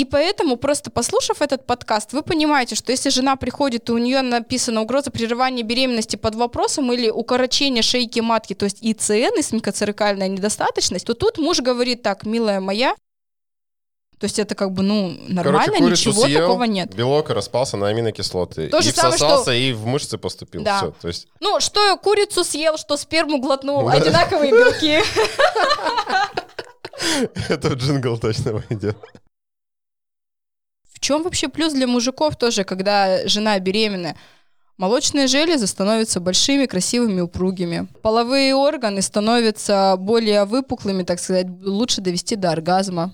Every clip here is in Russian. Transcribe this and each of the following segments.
И поэтому, просто послушав этот подкаст, вы понимаете, что если жена приходит, и у нее написана угроза прерывания беременности под вопросом или укорочение шейки матки, то есть ИЦН, исмикоцерекальная недостаточность, то тут муж говорит так, милая моя, то есть это как бы, ну, нормально, Короче, ничего съел, такого нет. Белок распался на аминокислоты. То и же самое, всосался, что- и в мышцы поступил. Да. Всё, то есть Ну, что курицу съел, что сперму глотнул, Да. одинаковые белки. это в джингл точно войдет. Чем вообще плюс для мужиков тоже, когда жена беременная? Молочные железы становятся большими, красивыми, упругими. Половые органы становятся более выпуклыми, так сказать, лучше довести до оргазма.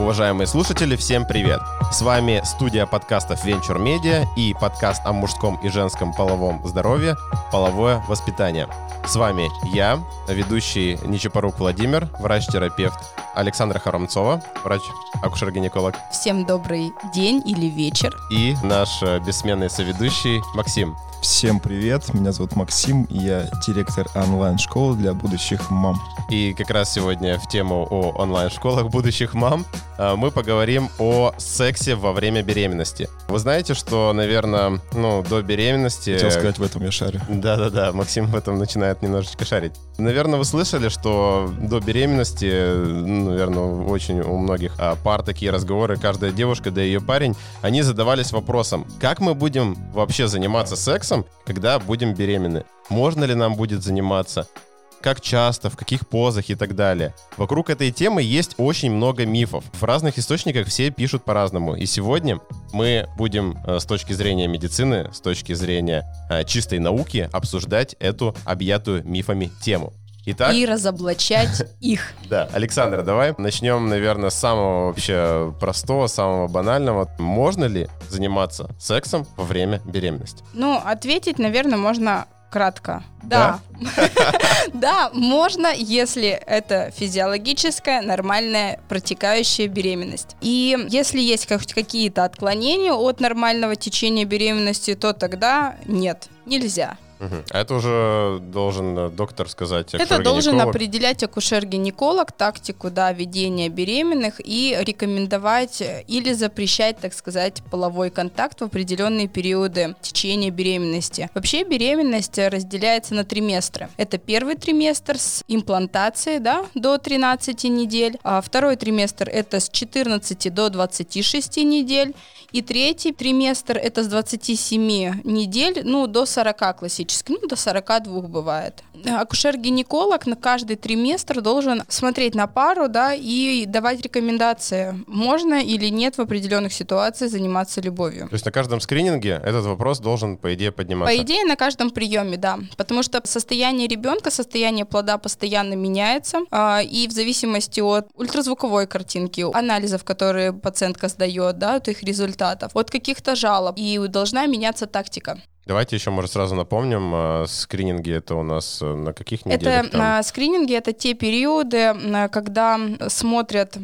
Уважаемые слушатели, всем привет! С вами студия подкастов Venture Media и подкаст о мужском и женском половом здоровье «Половое воспитание». С вами я, ведущий Нечапорук Владимир, врач-терапевт Александра Харамцова, врач-акушер-гинеколог, Всем добрый день или вечер. и наш э, бессменный соведущий Максим. Всем привет, меня зовут Максим, я директор онлайн-школы для будущих мам. И как раз сегодня в тему о онлайн-школах будущих мам э, мы поговорим о сексе во время беременности. Вы знаете, что, наверное, ну, до беременности... Хотел сказать, в этом я шарю. Да-да-да, Максим в этом начинает немножечко шарить. Наверное, вы слышали, что до беременности, ну, наверное, очень у многих а, пар такие разговоры, каждая девушка, да и ее парень, они задавались вопросом, как мы будем вообще заниматься сексом, когда будем беременны? Можно ли нам будет заниматься? как часто, в каких позах и так далее. Вокруг этой темы есть очень много мифов. В разных источниках все пишут по-разному. И сегодня мы будем э, с точки зрения медицины, с точки зрения э, чистой науки обсуждать эту объятую мифами тему. Итак, И разоблачать их. да, Александра, давай начнем, наверное, с самого вообще простого, самого банального. Можно ли заниматься сексом во время беременности? Ну, ответить, наверное, можно кратко. Да. Да, можно, если это физиологическая, нормальная, протекающая беременность. И если есть какие-то отклонения от нормального течения беременности, то тогда нет, нельзя. Мгм. А это уже должен э, доктор сказать, Это должен определять акушер-гинеколог тактику да, ведения беременных и рекомендовать э, или запрещать, так сказать, половой контакт в определенные периоды течения беременности. Вообще беременность разделяется на триместры. Это первый триместр с имплантацией да, до 13 недель, а второй триместр это с 14 до 26 недель, и третий триместр это с 27 недель, ну, до 40 классически, ну, до 42 бывает. Акушер-гинеколог на каждый триместр должен смотреть на пару, да, и давать рекомендации, можно или нет в определенных ситуациях заниматься любовью. То есть на каждом скрининге этот вопрос должен, по идее, подниматься. По идее, на каждом приеме, да. Потому что состояние ребенка, состояние плода постоянно меняется. а, И в зависимости от ультразвуковой картинки, анализов, которые пациентка сдает, да, от их результатов, от каких-то жалоб. И должна меняться тактика. Давайте еще, может, сразу напомним, э, скрининги это у нас э, на каких неделях Это там? скрининги, это те периоды, м, когда смотрят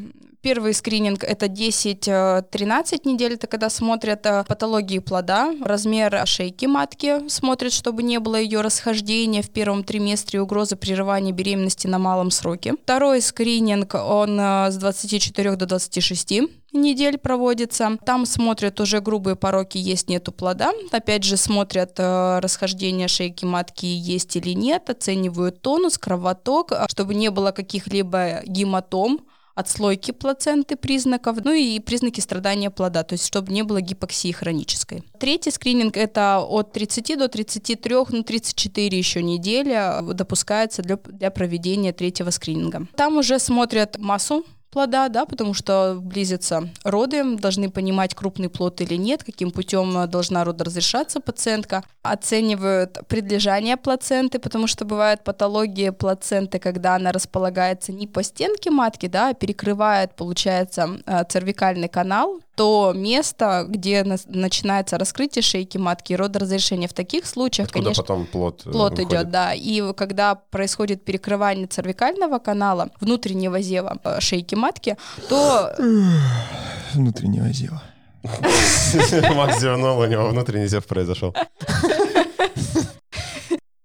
Первый скрининг это 10-13 недель, это когда смотрят э, патологии плода, размер шейки матки, смотрят, чтобы не было ее расхождения в первом триместре, угрозы прерывания беременности на малом сроке. Второй скрининг, он э, с 24 до 26 недель проводится. Там смотрят уже грубые пороки, есть нету плода. Опять же смотрят э, расхождение шейки матки, есть или нет, оценивают тонус, кровоток, э, чтобы не было каких-либо гематом, отслойки плаценты признаков, ну и признаки страдания плода, то есть чтобы не было гипоксии хронической. Третий скрининг это от 30 до 33, ну 34 еще недели э, допускается для, для проведения третьего скрининга. Там уже смотрят массу плода, да, потому что близятся роды, должны понимать, крупный плод или нет, каким путем э, должна родоразрешаться пациентка. Оценивают предлежание плаценты, потому что бывают патологии плаценты, когда она располагается не по стенке матки, да, а перекрывает, получается, э, цервикальный канал, то место, где начинается раскрытие шейки матки и родоразрешение. В таких случаях, Откуда конечно, потом плод э, Плод выходит? идет, да. И когда происходит перекрывание цервикального канала, внутреннего зева шейки матки, то Внутреннего зева. Макс зевнул, у него внутренний зев произошел.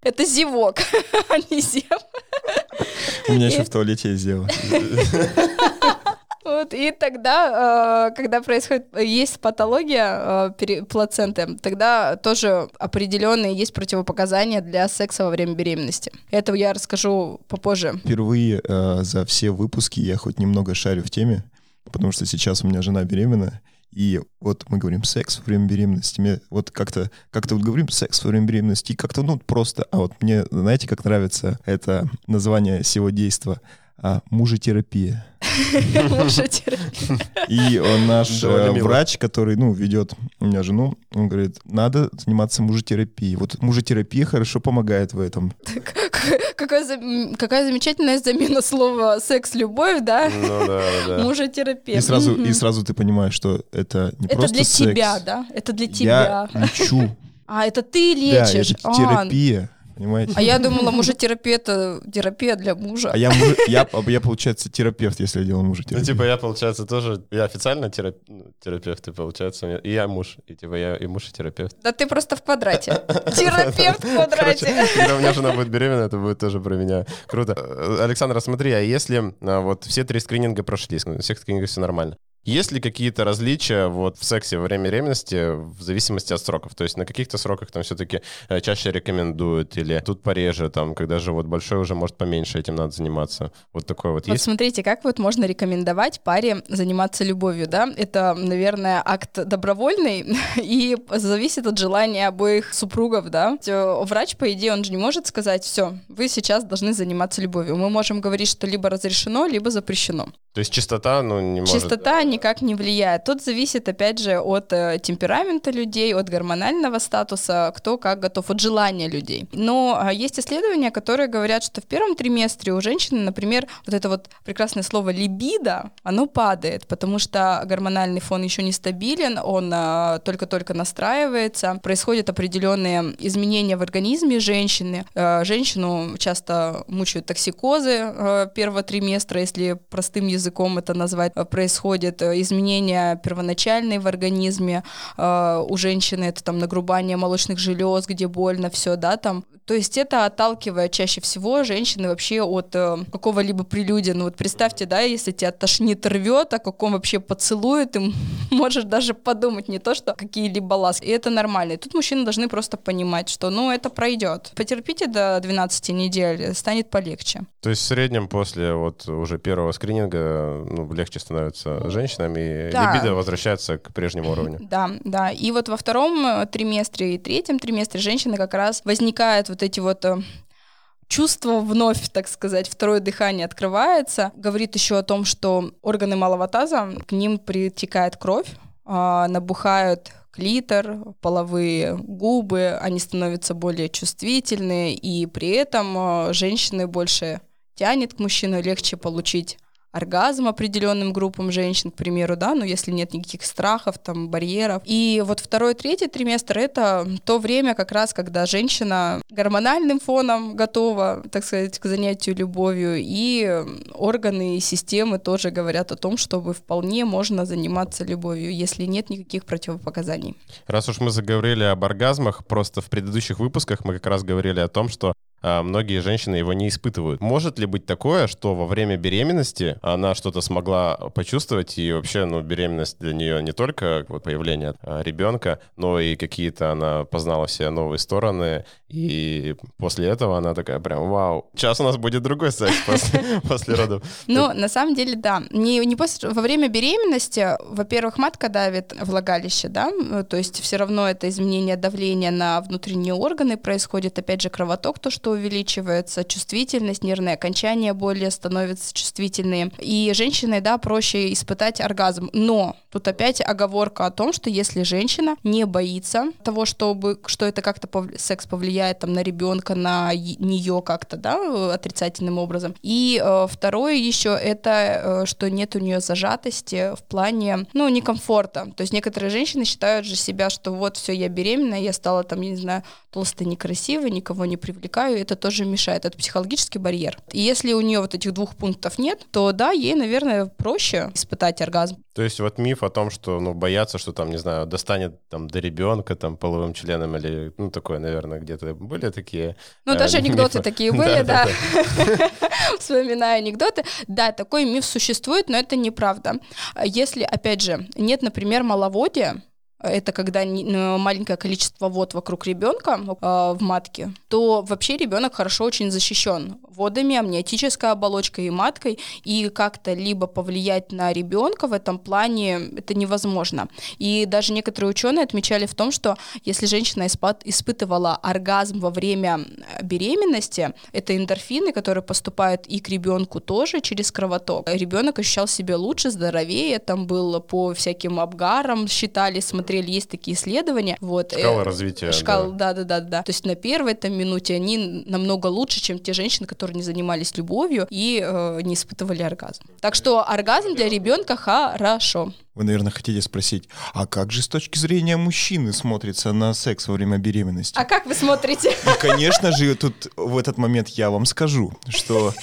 Это зевок, а не зев. У меня еще в туалете есть зева. Вот, и тогда, э, когда происходит, есть патология э, плаценты, тогда тоже определенные есть противопоказания для секса во время беременности. Это я расскажу попозже. Впервые э, за все выпуски я хоть немного шарю в теме, потому что сейчас у меня жена беременна, и вот мы говорим секс во время беременности. Мне вот как-то как-то вот говорим секс во время беременности, и как-то ну просто. А вот мне знаете, как нравится это название всего действа? А, мужетерапия. И он наш э, врач, который, ну, ведет у меня жену, он говорит, надо заниматься мужетерапией. Вот мужетерапия хорошо помогает в этом. Какая, замечательная замена слова секс-любовь, да? Ну да, да. Мужетерапия. И сразу, и сразу ты понимаешь, что это не просто секс. Это для тебя, да? Это для тебя. Я лечу. А, это ты лечишь? Да, это терапия понимаете? А я думала, мужетерапия это терапия для мужа. А я, муж, я, я, получается, терапевт, если я делаю мужа Ну, типа, я, получается, тоже, я официально терап, ну, терапевт, и получается, и я муж, и типа я и муж, и терапевт. Да ты просто в квадрате. Терапевт в квадрате. Когда у меня жена будет беременна, это будет тоже про меня. Круто. Александр, смотри, а если а, вот все три скрининга прошли, всех скринингов все нормально, есть ли какие-то различия вот в сексе во время беременности в зависимости от сроков? То есть на каких-то сроках там все-таки э, чаще рекомендуют или тут пореже, там, когда живот большой, уже может поменьше этим надо заниматься? Вот такое вот, вот есть? смотрите, как вот можно рекомендовать паре заниматься любовью, да? Это, наверное, акт добровольный и зависит от желания обоих супругов, да? Э, врач, по идее, он же не может сказать, все, вы сейчас должны заниматься любовью. Мы можем говорить, что либо разрешено, либо запрещено. То есть чистота, ну, не может... Чистота никак не влияет. Тут зависит, опять же, от э, темперамента людей, от гормонального статуса, кто как готов, от желания людей. Но э, есть исследования, которые говорят, что в первом триместре у женщины, например, вот это вот прекрасное слово либидо, оно падает, потому что гормональный фон еще не стабилен, он э, только-только настраивается, происходят определенные изменения в организме женщины. Э, женщину часто мучают токсикозы э, первого триместра, если простым языком это назвать, происходит э, изменения первоначальные в организме, э, у женщины это там нагрубание молочных желез, где больно, все, да, там. То есть это отталкивает чаще всего женщины вообще от какого-либо прелюдия. Ну вот представьте, да, если тебя тошнит, рвет, о каком вообще поцелуе ты можешь даже подумать, не то, что какие-либо ласки. И это нормально. И тут мужчины должны просто понимать, что, ну, это пройдет. Потерпите до 12 недель, станет полегче. То есть в среднем после вот уже первого скрининга ну, легче становится женщинам, и да. либидо возвращается к прежнему уровню. Да, да. И вот во втором э, триместре и третьем триместре женщины как раз возникают вот эти вот э, чувство вновь, так сказать, второе дыхание открывается. Говорит еще о том, что органы малого таза, к ним притекает кровь, а, набухают клитор, половые губы, они становятся более чувствительные, и при этом э, женщины больше тянет к мужчину, легче получить оргазм определенным группам женщин, к примеру, да, ну если нет никаких страхов, там, барьеров. И вот второй, третий триместр — это то время как раз, когда женщина гормональным фоном готова, так сказать, к занятию любовью, и органы и системы тоже говорят о том, чтобы вполне можно заниматься любовью, если нет никаких противопоказаний. Раз уж мы заговорили об оргазмах, просто в предыдущих выпусках мы как раз говорили о том, что а многие женщины его не испытывают. Может ли быть такое, что во время беременности она что-то смогла почувствовать, и вообще, ну, беременность для нее не только вот появление а, ребенка, но и какие-то она познала все новые стороны, и после этого она такая прям, вау, сейчас у нас будет другой секс после, родов. Ну, на самом деле, да. Не после, во время беременности, во-первых, матка давит влагалище, да, то есть все равно это изменение давления на внутренние органы происходит, опять же, кровоток, то, что увеличивается, чувствительность, нервные окончания более становятся чувствительные. И женщине, да, проще испытать оргазм. Но тут опять оговорка о том, что если женщина не боится того, чтобы, что это как-то пов... секс повлияет там, на ребенка, на нее как-то, да, отрицательным образом. И э, второе еще это, э, что нет у нее зажатости в плане, ну, некомфорта. То есть некоторые женщины считают же себя, что вот все, я беременна, я стала там, я не знаю, толстой, некрасивой, никого не привлекаю, это тоже мешает, это психологический барьер. И если у нее вот этих двух пунктов нет, то да, ей, наверное, проще испытать оргазм. То есть вот миф о том, что, ну, боятся, что там, не знаю, достанет там до ребенка там половым членом или, ну, такое, наверное, где-то были такие... Ну, э, даже анекдоты мифы? такие были, да. Вспоминаю анекдоты. Да, такой миф существует, но это неправда. Если, опять же, нет, например, маловодия, это когда ну, маленькое количество вод вокруг ребенка э, в матке, то вообще ребенок хорошо очень защищен водами, амниотической оболочкой и маткой, и как-то либо повлиять на ребенка в этом плане это невозможно. И даже некоторые ученые отмечали в том, что если женщина испытывала оргазм во время э, беременности, это эндорфины, которые поступают и к ребенку тоже через кровоток. Ребенок ощущал себя лучше, здоровее, там было по всяким обгарам, считали, смотрели, есть такие исследования. Вот. Шкала Э, развития. Шкал, да. да, да, да, да. То есть на первой там минуте они намного лучше, чем те женщины, которые не занимались любовью и э, не испытывали оргазм. Так что оргазм для ребенка хорошо. Вы, наверное, хотите спросить, а как же с точки зрения мужчины смотрится на секс во время беременности? А как вы смотрите? И, конечно же, тут в этот момент я вам скажу, что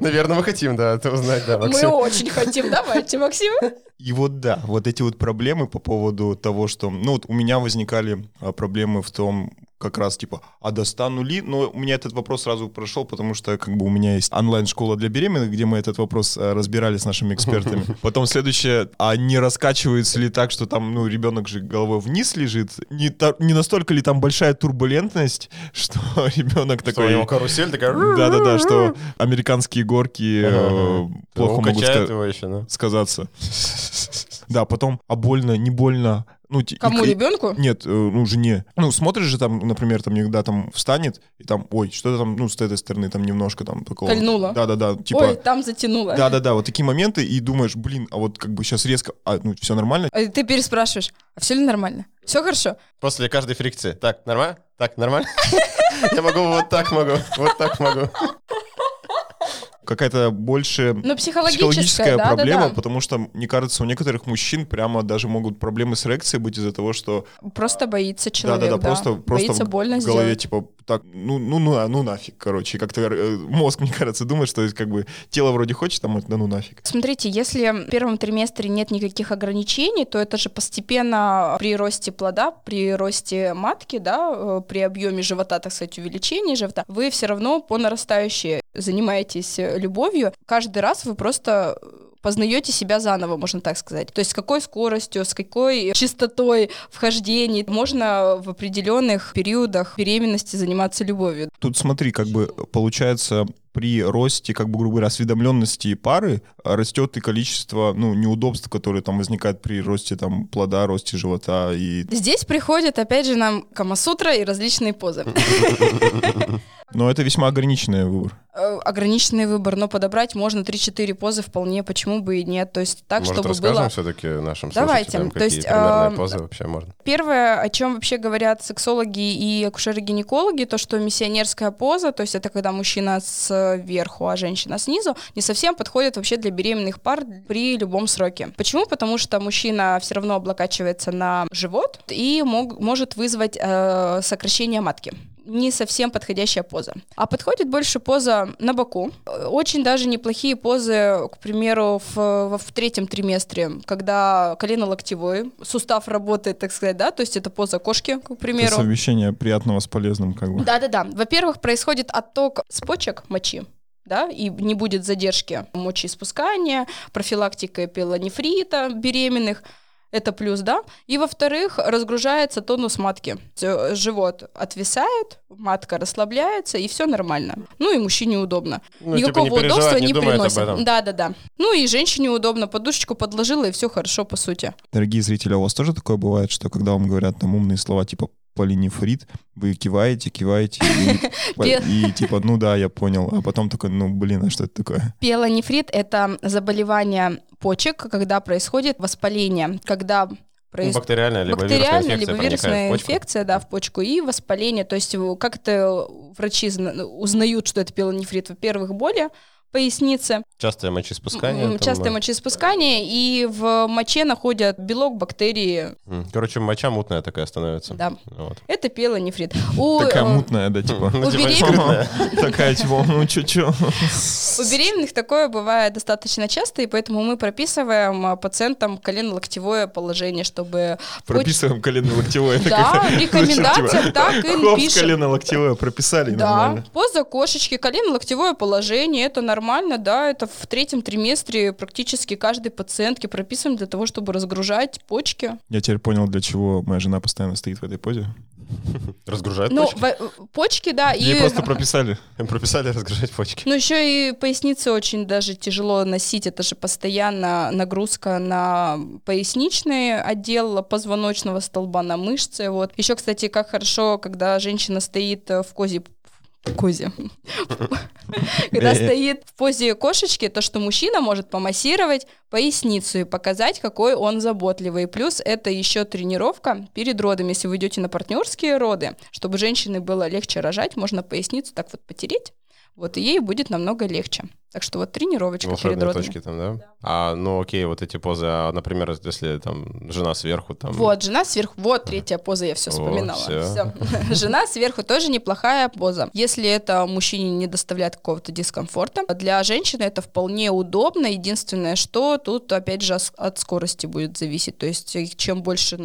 Наверное, мы хотим, да, это узнать, да, Мы Максим. очень хотим. Давайте, Максим. И вот да, вот эти вот проблемы по поводу того, что... Ну вот у меня возникали а, проблемы в том, как раз типа, а достану ли? Но у меня этот вопрос сразу прошел, потому что как бы у меня есть онлайн-школа для беременных, где мы этот вопрос а, разбирали с нашими экспертами. Потом следующее, а не раскачивается ли так, что там, ну, ребенок же головой вниз лежит? Не, та- не настолько ли там большая турбулентность, что ребенок Что у такой... него карусель такая... Да-да-да, что американские горки э, плохо могут ска- его еще, да? сказаться. Да, потом, а больно, не больно. Ну, и Кому, к- ребенку? Нет, э, ну, жене. Ну, смотришь же там, например, там иногда там встанет, и там, ой, что-то там, ну, с этой стороны там немножко там такого. Кольнуло. Да-да-да, Ой, типа... там затянуло. Да-да-да, вот такие моменты, и думаешь, блин, а вот как бы сейчас резко, а, ну, все нормально. А Ты переспрашиваешь, а все ли нормально? Все хорошо? После каждой фрикции. Так, нормально? Так, нормально? Я могу вот так могу, вот так могу. Какая-то больше Ну, психологическая, да, проблема, да, да. потому что, мне кажется, у некоторых мужчин прямо даже могут проблемы с эрекцией быть из-за того, что Просто боится человек, Да-да-да, да. просто, просто боится в больно голове, сделать. типа, так, ну, ну, ну, а, ну нафиг, короче. Как-то э, мозг, мне кажется, думает, что как бы тело вроде хочет, а может, да ну нафиг. Смотрите, если в первом триместре нет никаких ограничений, то это же постепенно при росте плода, при росте матки, да, э, при объеме живота, так сказать, увеличении живота, вы все равно по нарастающей занимаетесь э, любовью. Каждый раз вы просто познаете себя заново, можно так сказать. То есть с какой скоростью, с какой частотой вхождений можно в определенных периодах беременности заниматься любовью. Тут смотри, как бы получается при росте, как бы, грубо говоря, осведомленности пары а, растет и количество, ну, неудобств, которые там возникают при росте там плода, росте живота и... Здесь приходят, опять же, нам Камасутра и различные позы. Но это весьма ограниченный выбор. Э, ограниченный выбор, но подобрать можно 3-4 позы вполне, почему бы и нет. То есть так, Может, чтобы расскажем было... все-таки нашим Давайте, слушателям, то какие есть, примерные а, позы вообще можно? Первое, о чем вообще говорят сексологи и акушеры-гинекологи, то, что миссионерская поза, то есть это когда мужчина сверху, а женщина снизу, не совсем подходит вообще для беременных пар при любом сроке. Почему? Потому что мужчина все равно облокачивается на живот и мог- может вызвать э, сокращение матки не совсем подходящая поза. А подходит больше поза на боку. Очень даже неплохие позы, к примеру, в, в третьем триместре, когда колено локтевой, сустав работает, так сказать, да, то есть это поза кошки, к Это примеру. совмещение приятного с полезным, как бы. Да-да-да. Во-первых, происходит отток с почек мочи, да, и не будет задержки мочеиспускания, профилактика пилонефрита беременных. Это плюс, да. И во-вторых, разгружается тонус матки. Живот отвисает, матка расслабляется, и все нормально. Ну и мужчине удобно. Ну, Никакого типа, не удобства не не приносит. этом. Да-да-да. Ну и женщине удобно, подушечку подложила, и все хорошо, по сути. Дорогие зрители, а у вас тоже такое бывает, что когда вам говорят там умные слова типа полинефрит, вы киваете, киваете и, Пе- и типа, ну да, я понял, а потом такой, ну блин, а что это такое? Пиелонефрит — это заболевание почек, когда происходит воспаление, когда Ну, происходит бактериальная либо бактериальная вирусная либо инфекция вирусная проникает в почку. инфекция, да, в почку и воспаление. То есть э, как это врачи зна- узнают, что это пилонефрит? Во-первых, боли в пояснице. Частое мочеиспускание. М, там, Частое э, мочеиспускание, и в моче находят белок, бактерии. Короче, моча мутная такая становится. Да. Вот. Это пелонефрит. У, Такая э, мутная, да, типа. Ну, типа, беременных- скрытная. Такая, типа, ну чё-чё. У беременных такое бывает достаточно часто, и поэтому мы прописываем а, пациентам колено-локтевое положение, чтобы... Прописываем колено-локтевое. Да, в рекомендациях так и пишем. колено-локтевое прописали, Да, нормально. поза кошечки, колено-локтевое положение, это нормально, да, это в третьем триместре практически каждой пациентке прописываем для того, чтобы разгружать почки. Я теперь понял, для чего моя жена постоянно стоит в этой позе. Разгружают Ну, почки? во- почки, да, и... Ей просто прописали. Им прописали разгружать почки. Ну, еще и поясницы очень даже тяжело носить. Это же постоянно нагрузка на поясничный отдел позвоночного столба, на мышцы. Вот. Еще, кстати, как хорошо, когда женщина стоит э, в козе козе. Когда Э. стоит в позе кошечки, то, что мужчина может помассировать поясницу и показать, какой он заботливый. Плюс это еще тренировка перед родами. Если вы идете на партнерские роды, чтобы женщине было легче рожать, можно поясницу так вот потереть, вот, и ей будет намного легче. Так что вот тренировочка перед Волшебные родами. точки там, да? А, ну окей, вот эти позы, а, например, если там жена сверху, там... Вот, жена сверху. Вот третья поза, я все О, вспоминала. всё. Всё. Жена сверху тоже неплохая поза. Если это мужчине не доставляет какого-то дискомфорта, для женщины это вполне удобно. Единственное, что тут, опять же, от скорости будет зависеть. То есть, чем больше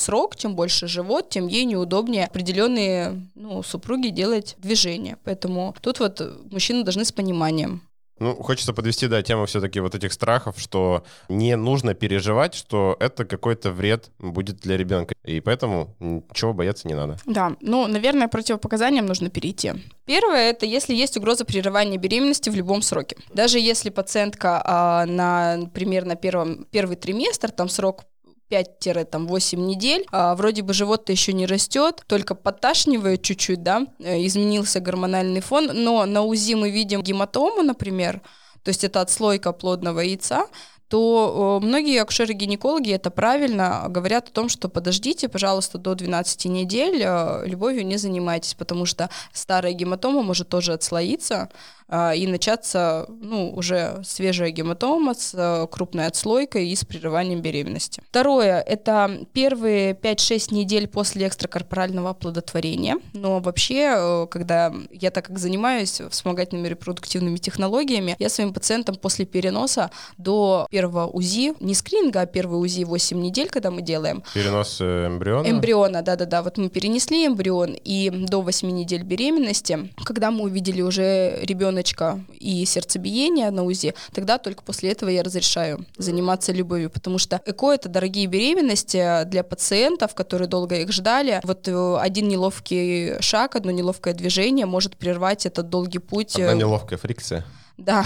срок, чем больше живот, тем ей неудобнее определенные ну, супруги делать движения. Поэтому тут вот мужчины должны с пониманием. Ну, хочется подвести, да, тему все-таки вот этих страхов, что не нужно переживать, что это какой-то вред будет для ребенка. И поэтому ничего бояться не надо. Да, ну, наверное, противопоказаниям нужно перейти. Первое это если есть угроза прерывания беременности в любом сроке. Даже если пациентка, а, на, например, на первом, первый триместр, там срок 5-8 недель, а, вроде бы живот-то еще не растет, только подташнивает чуть-чуть, да, э, изменился гормональный фон, но на УЗИ мы видим гематому, например, то есть это отслойка плодного яйца, то э, многие акушеры-гинекологи, это правильно, говорят о том, что подождите, пожалуйста, до 12 недель, э, любовью не занимайтесь, потому что старая гематома может тоже отслоиться э, и начаться, ну, уже свежая гематома с крупной отслойкой и с прерыванием беременности. Второе, это первые 5-6 недель после экстракорпорального оплодотворения, но вообще, когда я так как занимаюсь вспомогательными репродуктивными технологиями, я своим пациентам после переноса до первого УЗИ, не скрининга, а первый УЗИ 8 недель, когда мы делаем, Перенос э, эмбриона? Эмбриона, да-да-да. Вот мы перенесли эмбрион, и до 8 недель беременности, когда мы увидели уже ребеночка и сердцебиение на УЗИ, тогда только после этого я разрешаю заниматься любовью, потому что ЭКО — это дорогие беременности для пациентов, которые долго их ждали. Вот э, один неловкий шаг, одно неловкое движение может прервать этот долгий путь. Одна э, неловкая фрикция. Да.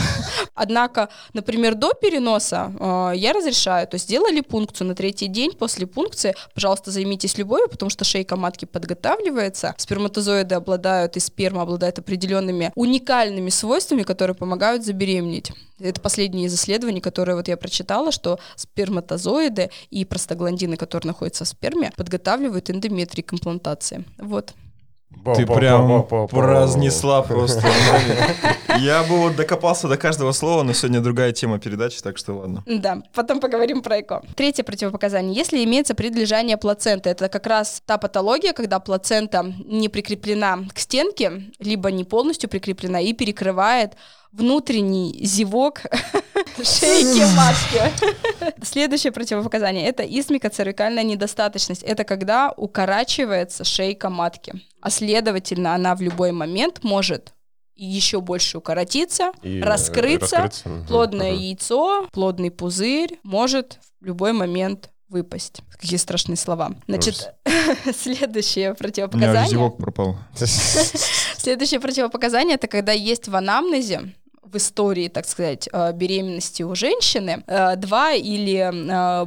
Однако, например, до переноса э, я разрешаю. То есть сделали пункцию на третий день после пункции, пожалуйста, займитесь любовью, потому что шейка матки подготавливается. Сперматозоиды обладают и сперма обладает определенными уникальными свойствами, которые помогают забеременеть. Это последнее из исследований, которые вот я прочитала, что сперматозоиды и простагландины, которые находятся в сперме, подготавливают эндометрий к имплантации. Вот. Ты прям разнесла просто. Я бы вот докопался до каждого слова, но сегодня другая тема передачи, так что ладно. Да, потом поговорим про ЭКО. Третье противопоказание. Если имеется предлежание плаценты, это как раз та патология, когда плацента не прикреплена к стенке, либо не полностью прикреплена и перекрывает внутренний зевок шейки матки. Следующее противопоказание – это исмикоцервикальная недостаточность. Это когда укорачивается шейка матки, а следовательно она в любой момент может еще больше укоротиться, И, э, раскрыться, раскрыться. Плодное мгм. яйцо, плодный пузырь может в любой момент выпасть. Какие страшные слова. Значит, следующее У меня противопоказание. зевок пропал. Следующее противопоказание это когда есть в анамнезе в истории, так сказать, э, беременности у женщины э, два или э,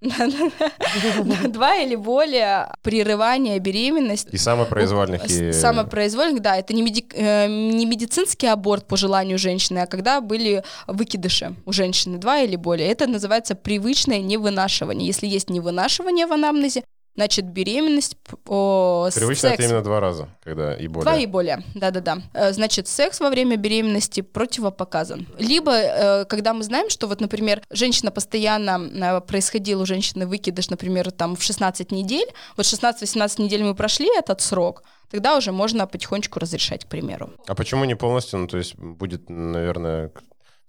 два или более прерывания беременности И самопроизвольных. и- с- Самопроизвольных, да, это не, э, не медицинский аборт по желанию женщины, а когда были выкидыши у женщины, два или более. Это называется привычное невынашивание. Если есть невынашивание в анамнезе, Значит, беременность... О, Привычно секс. это именно два раза, когда и более. Два и более, да-да-да. Э, Значит, секс во время беременности противопоказан. Либо, э, когда мы знаем, что вот, например, женщина постоянно, э, происходил у женщины выкидыш, например, там в 16 недель, вот 16-18 недель мы прошли этот срок, тогда уже можно потихонечку разрешать, к примеру. А почему не полностью? Ну, то есть будет, наверное,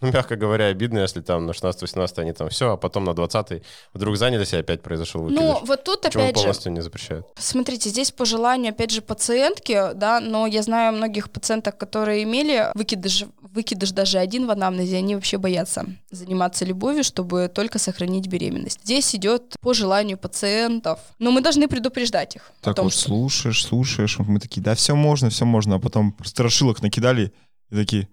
ну, мягко говоря, обидно, если там на 16-18 они там все, а потом на 20 вдруг занялись, и опять произошел выкидыш. Ну, вот тут Почему опять же, полностью не запрещают? Смотрите, здесь по желанию, опять же, пациентки, да, но я знаю многих пациенток, которые имели выкидыш, выкидыш даже один в анамнезе, они вообще боятся заниматься любовью, чтобы только сохранить беременность. Здесь идет по желанию пациентов, но мы должны предупреждать их Так том, вот что... слушаешь, слушаешь, мы такие, да, все можно, все можно, а потом страшилок накидали и такие,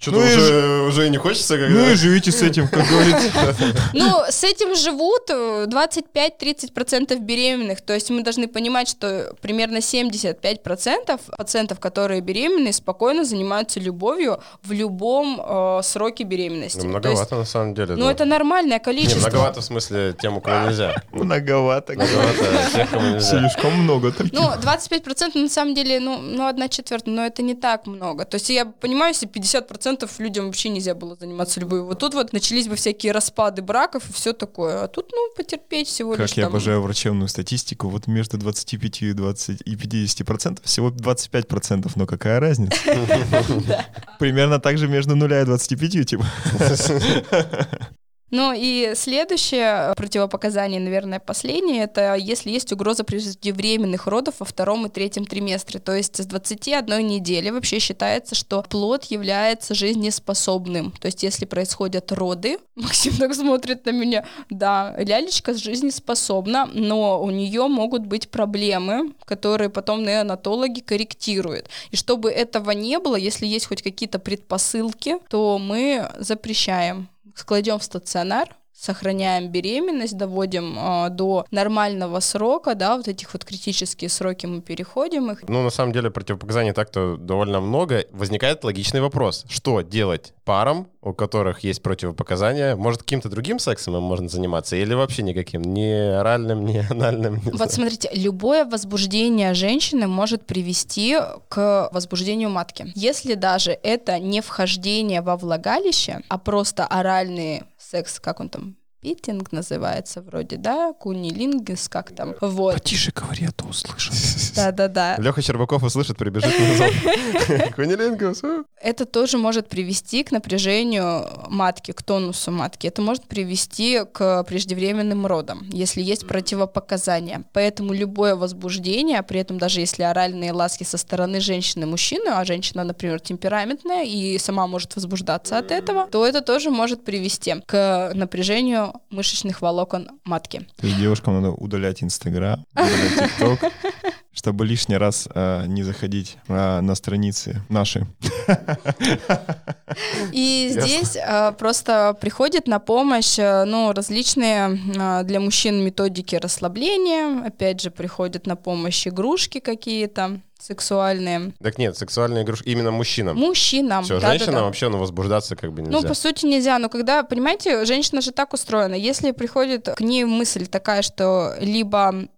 Что-то Ну и уже, уже и не хочется, когда... ну и живите с этим, как говорится. Ну, с этим живут э, 25-30% беременных, то есть мы должны понимать, что примерно 75% пациентов, которые беременны, спокойно занимаются любовью в любом э, сроке беременности. Ну, То многовато на самом деле. ну, это нормальное количество. многовато в смысле тем, у кого нельзя. Многовато. Многовато тех, кому нельзя. Слишком много таких. Ну, 25% на самом деле, ну, ну, одна четвертая, но это не так много. То есть я понимаю, если 50% людям вообще нельзя было заниматься любовью. Вот тут вот начались бы всякие распады браков и все такое. А тут, ну, потерпеть всего лишь Как я там... обожаю врачебную статистику, вот между 25 и 20 и 50 процентов всего 25 процентов, но какая разница? Примерно так же между нуля и 25, типа. Ну и следующее противопоказание, наверное, последнее, это если есть угроза преждевременных родов во втором и третьем триместре. То есть с 21 недели вообще считается, что плод является жизнеспособным. То есть если происходят роды, Максим так смотрит на меня, да, лялечка жизнеспособна, но у нее могут быть проблемы, которые потом неонатологи корректируют. И чтобы этого не было, если есть хоть какие-то предпосылки, то мы запрещаем кладем в стационар, сохраняем беременность, доводим э, до нормального срока, да, вот этих вот критические сроки мы переходим их. Ну, на самом деле, противопоказаний так-то довольно много. Возникает логичный вопрос. Что делать парам, у которых есть противопоказания? Может, каким-то другим сексом им можно заниматься? Или вообще никаким? Ни оральным, ни анальным? не Вот знаю. смотрите, любое возбуждение женщины может привести к возбуждению матки. Если даже это не вхождение во влагалище, а просто оральный секс, как он там, питинг называется вроде, да, кунилингис, как там, вот, Потише говори, а то услышал. да-да-да. Леха Щербаков услышит, прибежит на зов. Кунилингус, а? это тоже может привести к напряжению матки, к тонусу матки. Это может привести к преждевременным родам, если есть противопоказания. Поэтому любое возбуждение, при этом даже если оральные ласки со стороны женщины мужчины, а женщина, например, темпераментная и сама может возбуждаться от этого, то это тоже может привести к напряжению мышечных волокон матки. То есть девушкам надо удалять Инстаграм, удалять ТикТок, чтобы лишний раз э, не заходить э, на страницы наши. И здесь э, просто приходит на помощь э, ну, различные э, для мужчин методики расслабления. Опять же, приходят на помощь игрушки какие-то сексуальные. Так нет, сексуальная игрушка именно мужчинам. Мужчинам. Все, да-да-да. женщинам вообще ну, возбуждаться как бы Ну, нельзя. по сути, нельзя. Но когда, понимаете, женщина же так устроена. Если приходит к ней мысль такая, что либо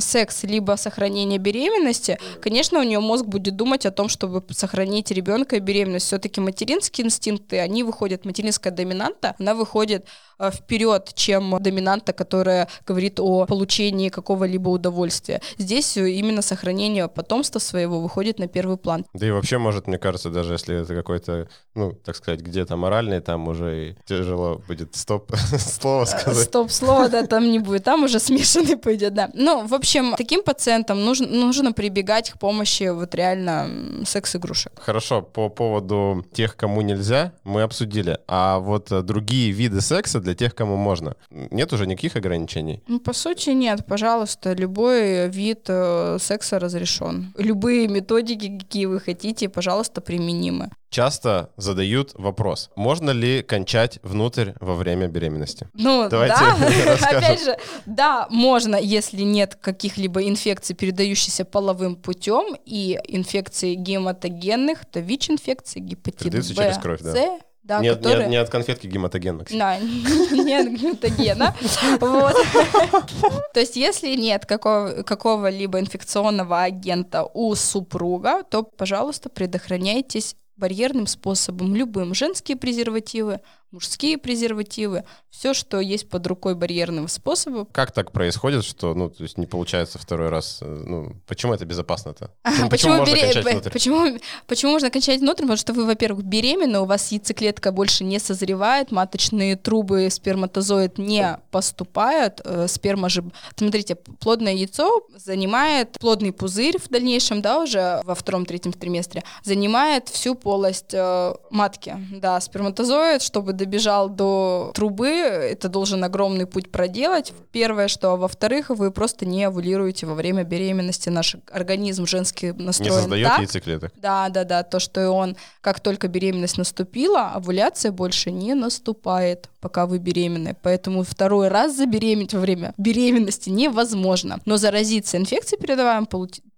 секс, либо сохранение беременности, конечно, у нее мозг будет думать о том, чтобы сохранить ребенка и беременность. Все-таки материнские инстинкты, они выходят, материнская доминанта, она выходит вперед, чем доминанта, которая говорит о получении какого-либо удовольствия. Здесь э, именно сохранение потомства своего выходит на первый план. Да и вообще, может, мне кажется, даже если это какой-то, ну, так сказать, где-то моральный, там уже и тяжело будет стоп слово сказать. Стоп, слова, да, там не будет, там уже смешанный пойдет, да. Ну, в общем, таким пациентам нужно, нужно прибегать к помощи вот реально секс-игрушек. Хорошо, по поводу тех, кому нельзя, мы обсудили. А вот э, другие виды секса для тех, кому можно. Нет уже никаких ограничений? Ну, по сути, нет, пожалуйста, любой вид э, секса разрешен. Любые методики, какие вы хотите, пожалуйста, применимы. Часто задают вопрос, можно ли кончать внутрь во время беременности? Ну, Давайте да, опять же, да, можно, если нет каких-либо инфекций, передающихся половым путем, и инфекций гематогенных, то ВИЧ-инфекции, гепатит Передаются Б, через кровь, да. С, да, не, которые... не, не от конфетки гематоген, Максим. Да, не от гематогена. Вот. То есть если нет какого, какого-либо инфекционного агента у супруга, то, пожалуйста, предохраняйтесь барьерным способом, любым. Женские презервативы, мужские презервативы, все, что есть под рукой барьерного способа. Как так происходит, что, ну, то есть не получается второй раз? э, Ну, почему это безопасно-то? Почему, почему можно бере- кончать внутрь? почему, почему можно кончать внутрь? Потому что вы, во-первых, беременны, у вас яйцеклетка больше не созревает, маточные трубы, сперматозоид не поступают, э, сперма же... Смотрите, плодное яйцо занимает, плодный пузырь в дальнейшем, да, уже во втором-третьем триместре, занимает всю полость э, матки. Да, сперматозоид, чтобы добежал до трубы, это должен огромный путь проделать. Первое, что, а во-вторых, вы просто не овулируете во время беременности. Наш организм женский Не настроен создает так. яйцеклеток? Да, да, да, то, что он, как только беременность наступила, овуляция больше не наступает, пока вы беременны. Поэтому второй раз забеременеть во время беременности невозможно. Но заразиться инфекцией, передаваемой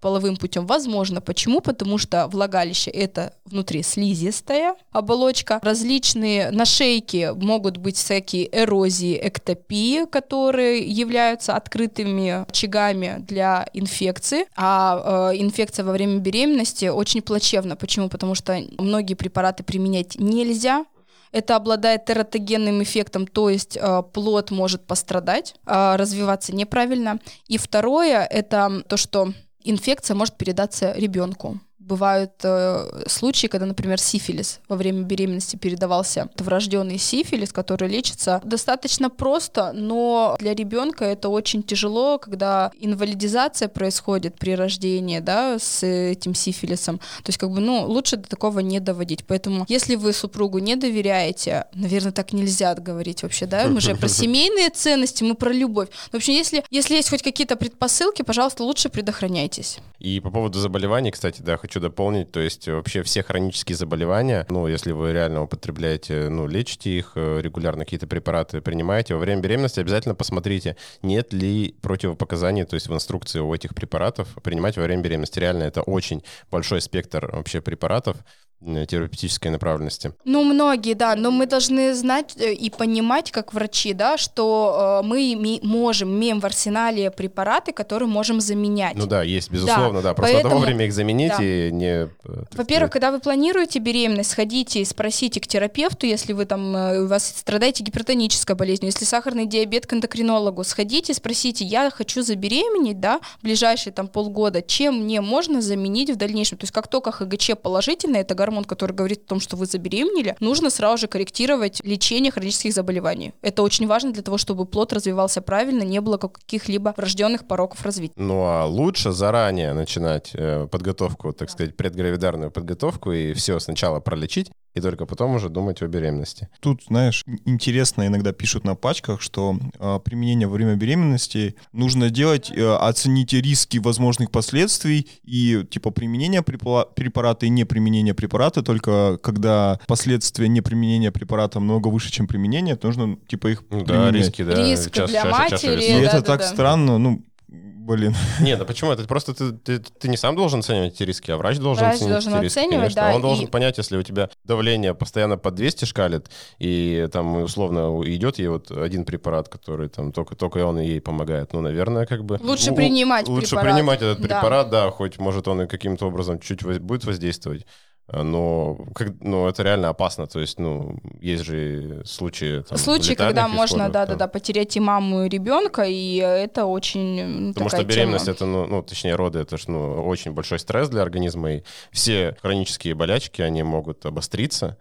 половым путем, возможно. Почему? Потому что влагалище это внутри слизистая оболочка. Различные нашейки могут быть всякие эрозии, эктопии, которые являются открытыми очагами для инфекции. А э, инфекция во время беременности очень плачевна. Почему? Потому что многие препараты применять нельзя. Это обладает тератогенным эффектом, то есть э, плод может пострадать, э, развиваться неправильно. И второе это то, что инфекция может передаться ребенку. Бывают э, случаи, когда, например, сифилис во время беременности передавался. Это врожденный сифилис, который лечится достаточно просто, но для ребенка это очень тяжело, когда инвалидизация происходит при рождении, да, с этим сифилисом. То есть, как бы, ну, лучше до такого не доводить. Поэтому, если вы супругу не доверяете, наверное, так нельзя говорить вообще, да, мы же про семейные ценности, мы про любовь. В общем, если, если есть хоть какие-то предпосылки, пожалуйста, лучше предохраняйтесь. И по поводу заболеваний, кстати, да, хочу дополнить, то есть вообще все хронические заболевания, ну, если вы реально употребляете, ну, лечите их, э, регулярно какие-то препараты принимаете, во время беременности обязательно посмотрите, нет ли противопоказаний, то есть в инструкции у этих препаратов принимать во время беременности. Реально это очень большой спектр вообще препаратов терапевтической направленности. Ну, многие, да, но мы должны знать э, и понимать, как врачи, да, что э, мы можем, имеем в арсенале препараты, которые можем заменять. Ну да, есть, безусловно, да. Просто поэтому- надо вовремя их заменить да. и не... э, Во-первых, когда вы планируете беременность, сходите и спросите к терапевту, если вы там, э, у вас страдаете гипертонической болезнью, если сахарный диабет, к эндокринологу, сходите и спросите, я хочу забеременеть, да, ближайшие там полгода, чем мне можно заменить в дальнейшем? То есть как только ХГЧ положительный, это гормон, который говорит о том, что вы забеременели, нужно сразу же корректировать лечение хронических заболеваний. Это очень важно для того, чтобы плод развивался правильно, не было каких-либо врожденных пороков развития. Ну а лучше заранее начинать э, подготовку, так сказать, предгравидарную подготовку и все сначала пролечить, и только потом уже думать о беременности. Тут, знаешь, ин- интересно, иногда пишут на пачках, что а, применение во время беременности нужно делать, э, оцените риски возможных последствий и типа применение препарата и не применение препарата, только когда последствия неприменения препарата много выше, чем применение, то нужно типа их Ну да, применять. риски, да. Риск чаще- для чаще- чаще матери, И весов. это да, так да. странно, ну, блин. Не, да почему? Это просто ты, ты, ты не сам должен оценивать эти риски, а врач должен Врач оценить должен эти риски, оценивать, конечно. да, Он должен и- понять, если у тебя давление постоянно под 200 шкалит, и там условно идет ей вот один препарат, который там только, только он ей помогает. Ну, наверное, как бы... Лучше у- принимать Лучше препарат. принимать этот Да. препарат, да. хоть может он и каким-то образом чуть воз- будет воздействовать. А, Но, как, но это реально опасно. То есть, ну, есть же случаи... Там, Случаи, когда можно, исходов, да, там. да, да, потерять и маму, и ребенка, и это очень Потому что беременность тема. это, ну, ну, точнее, роды это ж, ну, очень большой стресс для организма, и все хронические болячки, они могут обостриться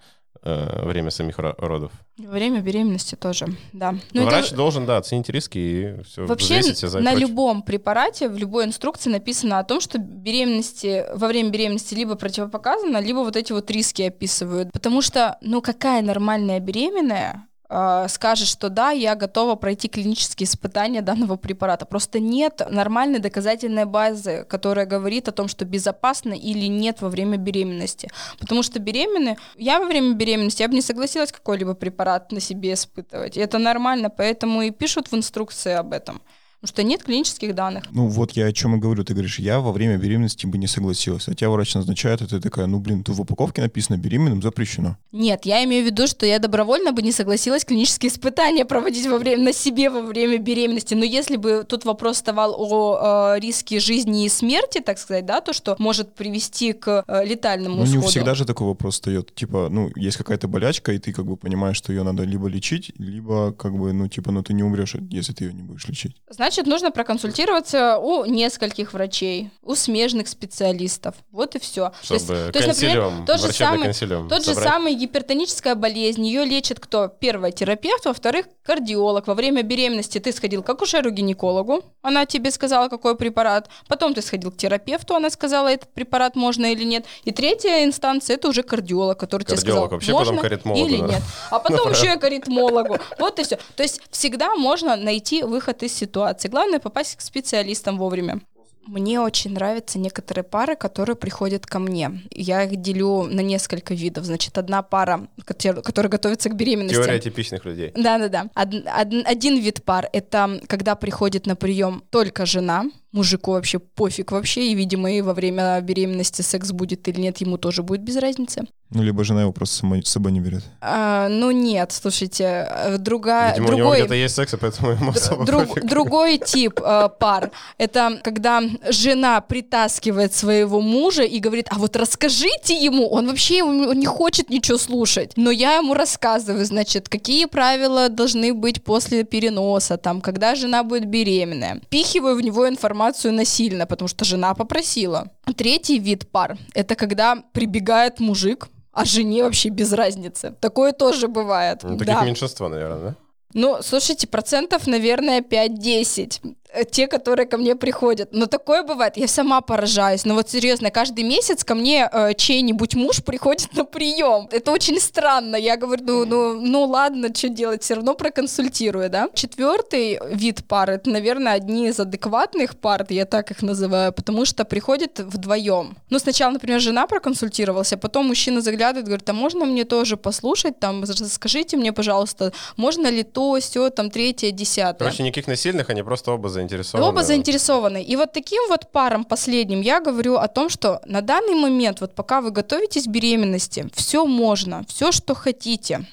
э, время самих ро- родов. Время беременности тоже, да. Ну, это Врач должен, да, оценить риски и все, Вообще за на против. любом препарате, в любой инструкции написано о том, что беременности, во время беременности либо противопоказано, либо вот эти вот риски описывают. Потому что, ну какая нормальная беременная скажет, что да, я готова пройти клинические испытания данного препарата. Просто нет нормальной доказательной базы, которая говорит о том, что безопасно или нет во время беременности. Потому что беременны... Я во время беременности, я бы не согласилась какой-либо препарат на себе испытывать. И это нормально, поэтому и пишут в инструкции об этом. Потому что нет клинических данных. Ну вот я о чем и говорю. Ты говоришь, я во время беременности бы не согласилась. А тебя врач назначает, и ты такая, ну блин, тут в упаковке написано беременным запрещено. Нет, я имею в виду, что я добровольно бы не согласилась клинические испытания проводить во время, на себе во время беременности. Но если бы тут вопрос вставал о э, риске жизни и смерти, так сказать, да, то, что может привести к э, летальному Ну исходу. не всегда же такой вопрос встает. Типа, ну, есть какая-то болячка, и ты как бы понимаешь, что ее надо либо лечить, либо как бы, ну, типа, ну ты не умрешь, если ты ее не будешь лечить. Значит, нужно проконсультироваться у нескольких врачей, у смежных специалистов. Вот и все. Чтобы консилиум, тот же самый, тот же самый гипертоническая болезнь. Ее лечит кто? Первый терапевт, во-вторых, кардиолог. Во время беременности ты сходил к акушеру-гинекологу, она тебе сказала, какой препарат. Потом ты сходил к терапевту, она сказала, этот препарат можно или нет. И третья инстанция это уже кардиолог, который тебе сказал, Кардиолог, вообще потом можно аритмологу, или да. нет. А потом еще и к аритмологу. Вот и все. То есть всегда можно найти выход из ситуации. Главное попасть к специалистам вовремя. Мне очень нравятся некоторые пары, которые приходят ко мне. Я их делю на несколько видов. Значит, одна пара, которая готовится к беременности. Теория типичных людей. Да-да-да. Од- од- один вид пар — это когда приходит на прием только жена, мужику вообще пофиг вообще, и, видимо, и во время беременности секс будет или нет, ему тоже будет без разницы. Ну, либо жена его просто с собой не берет. А, ну нет, слушайте, э, другая, Видимо, у него другой... где-то есть секс, поэтому ему особо Друг- пофиг. другой тип э, пар — это когда жена притаскивает своего мужа и говорит, а вот расскажите ему, он вообще он не хочет ничего слушать, но я ему рассказываю, значит, какие правила должны быть после переноса, там, когда жена будет беременная. Пихиваю в него информацию насильно, потому что жена попросила. Третий вид пар — это когда прибегает мужик, а жене вообще без разницы. Такое тоже бывает. Ну, таких да. меньшинство, наверное, да? Ну, слушайте, процентов, наверное, 5-10. Э, Те, которые ко мне приходят. Но такое бывает. Я сама поражаюсь. Но вот серьезно, каждый месяц ко мне э, чей-нибудь муж приходит на прием. Это очень странно. Я говорю, ну, ну, ну ладно, что делать, все равно проконсультирую, да. Четвертый вид пар, это, наверное, одни из адекватных пар, я так их называю, потому что приходят вдвоем. Ну, сначала, например, жена проконсультировалась, а потом мужчина заглядывает, говорит, а можно мне тоже послушать, там, скажите мне, пожалуйста, можно ли то, все, там, третье, десятое. Короче, никаких насильных, они просто оба заинтересованы. Оба заинтересованы. И вот таким вот парам последним я говорю о том, что на данный момент, вот пока вы готовитесь к беременности, все можно, все, что хотите.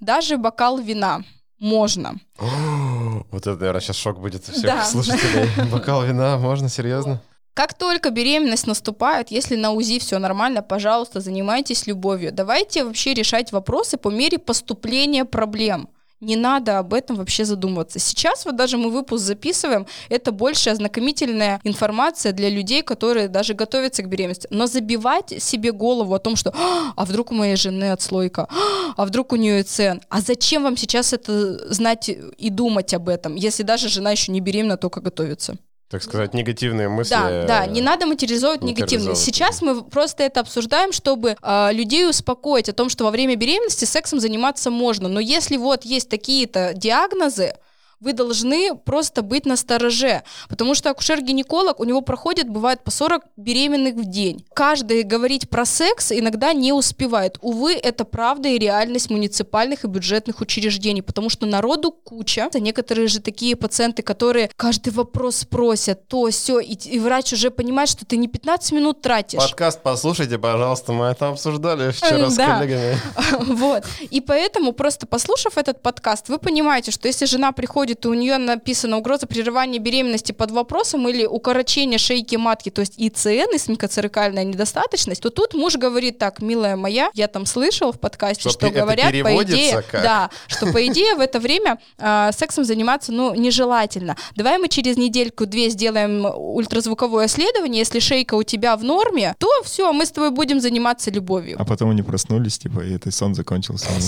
Даже бокал вина можно. Вот это, наверное, сейчас шок будет у всех Да. слушателей. Бокал вина, можно, серьезно? Как только беременность наступает, если на УЗИ все нормально, пожалуйста, занимайтесь любовью. Давайте вообще решать вопросы по мере поступления проблем. Не надо об этом вообще задумываться. Сейчас вот даже мы выпуск записываем, это больше ознакомительная информация для людей, которые даже готовятся к беременности. Но забивать себе голову о том, что «А, а вдруг у моей жены отслойка, «А, а вдруг у нее ЭЦН, а зачем вам сейчас это знать и думать об этом, если даже жена еще не беременна, только готовится? Так сказать, негативные мысли. Да, да, не надо материализовывать материализовывать. Сейчас мы просто это обсуждаем, чтобы а, людей успокоить о том, что во время беременности сексом заниматься можно. Но если вот есть такие-то диагнозы, вы должны просто быть на стороже, потому что акушер-гинеколог, у него проходит, бывает, по 40 беременных в день. Каждый говорить про секс иногда не успевает. Увы, это правда и реальность муниципальных и бюджетных учреждений, потому что народу куча. Некоторые же такие пациенты, которые каждый вопрос спросят, то, все, и, и врач уже понимает, что ты не 15 минут тратишь. Подкаст послушайте, пожалуйста, мы это обсуждали вчера с Да. коллегами. Вот. И поэтому, просто послушав этот подкаст, вы понимаете, что если жена приходит, и у нее написана угроза прерывания беременности под вопросом или укорочение шейки матки, то есть ИЦН, исмикоцерекальная недостаточность, то тут муж говорит так, милая моя, я там слышал в подкасте, Что что, говорят, по переводится идее, как? да, что по идее в это время а, сексом заниматься, ну, нежелательно. Давай мы через недельку-две сделаем ультразвуковое исследование, если шейка у тебя в норме, то все, мы с тобой будем заниматься любовью. А потом они проснулись, типа, и этот сон закончился.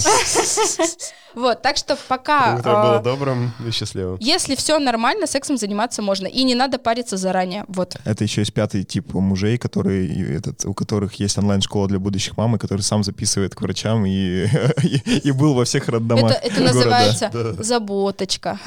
Вот, так что пока... Утро было а, добрым счастливым. Если все нормально, сексом заниматься можно. И не надо париться заранее. Вот. Это еще есть пятый тип мужей, которые, этот, у которых есть онлайн-школа для будущих мам, и который сам записывает к врачам и, и, и был во всех роддомах Это, это города. называется заботочка.